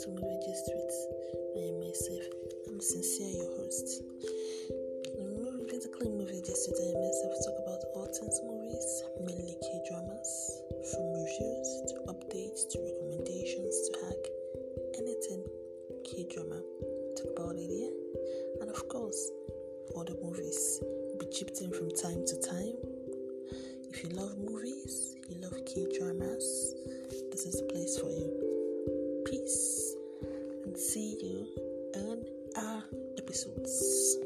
to MovieGist. I am myself. I'm sincere, your host. I'm going to claim MovieGist. I am myself. Talk about all things movies, mainly K dramas, from reviews to updates to recommendations to hack anything K drama. Talk about it here, and of course, all the movies. Be chipped in from time to time. If you love movies, you love K dramas, this is the place for you. episodes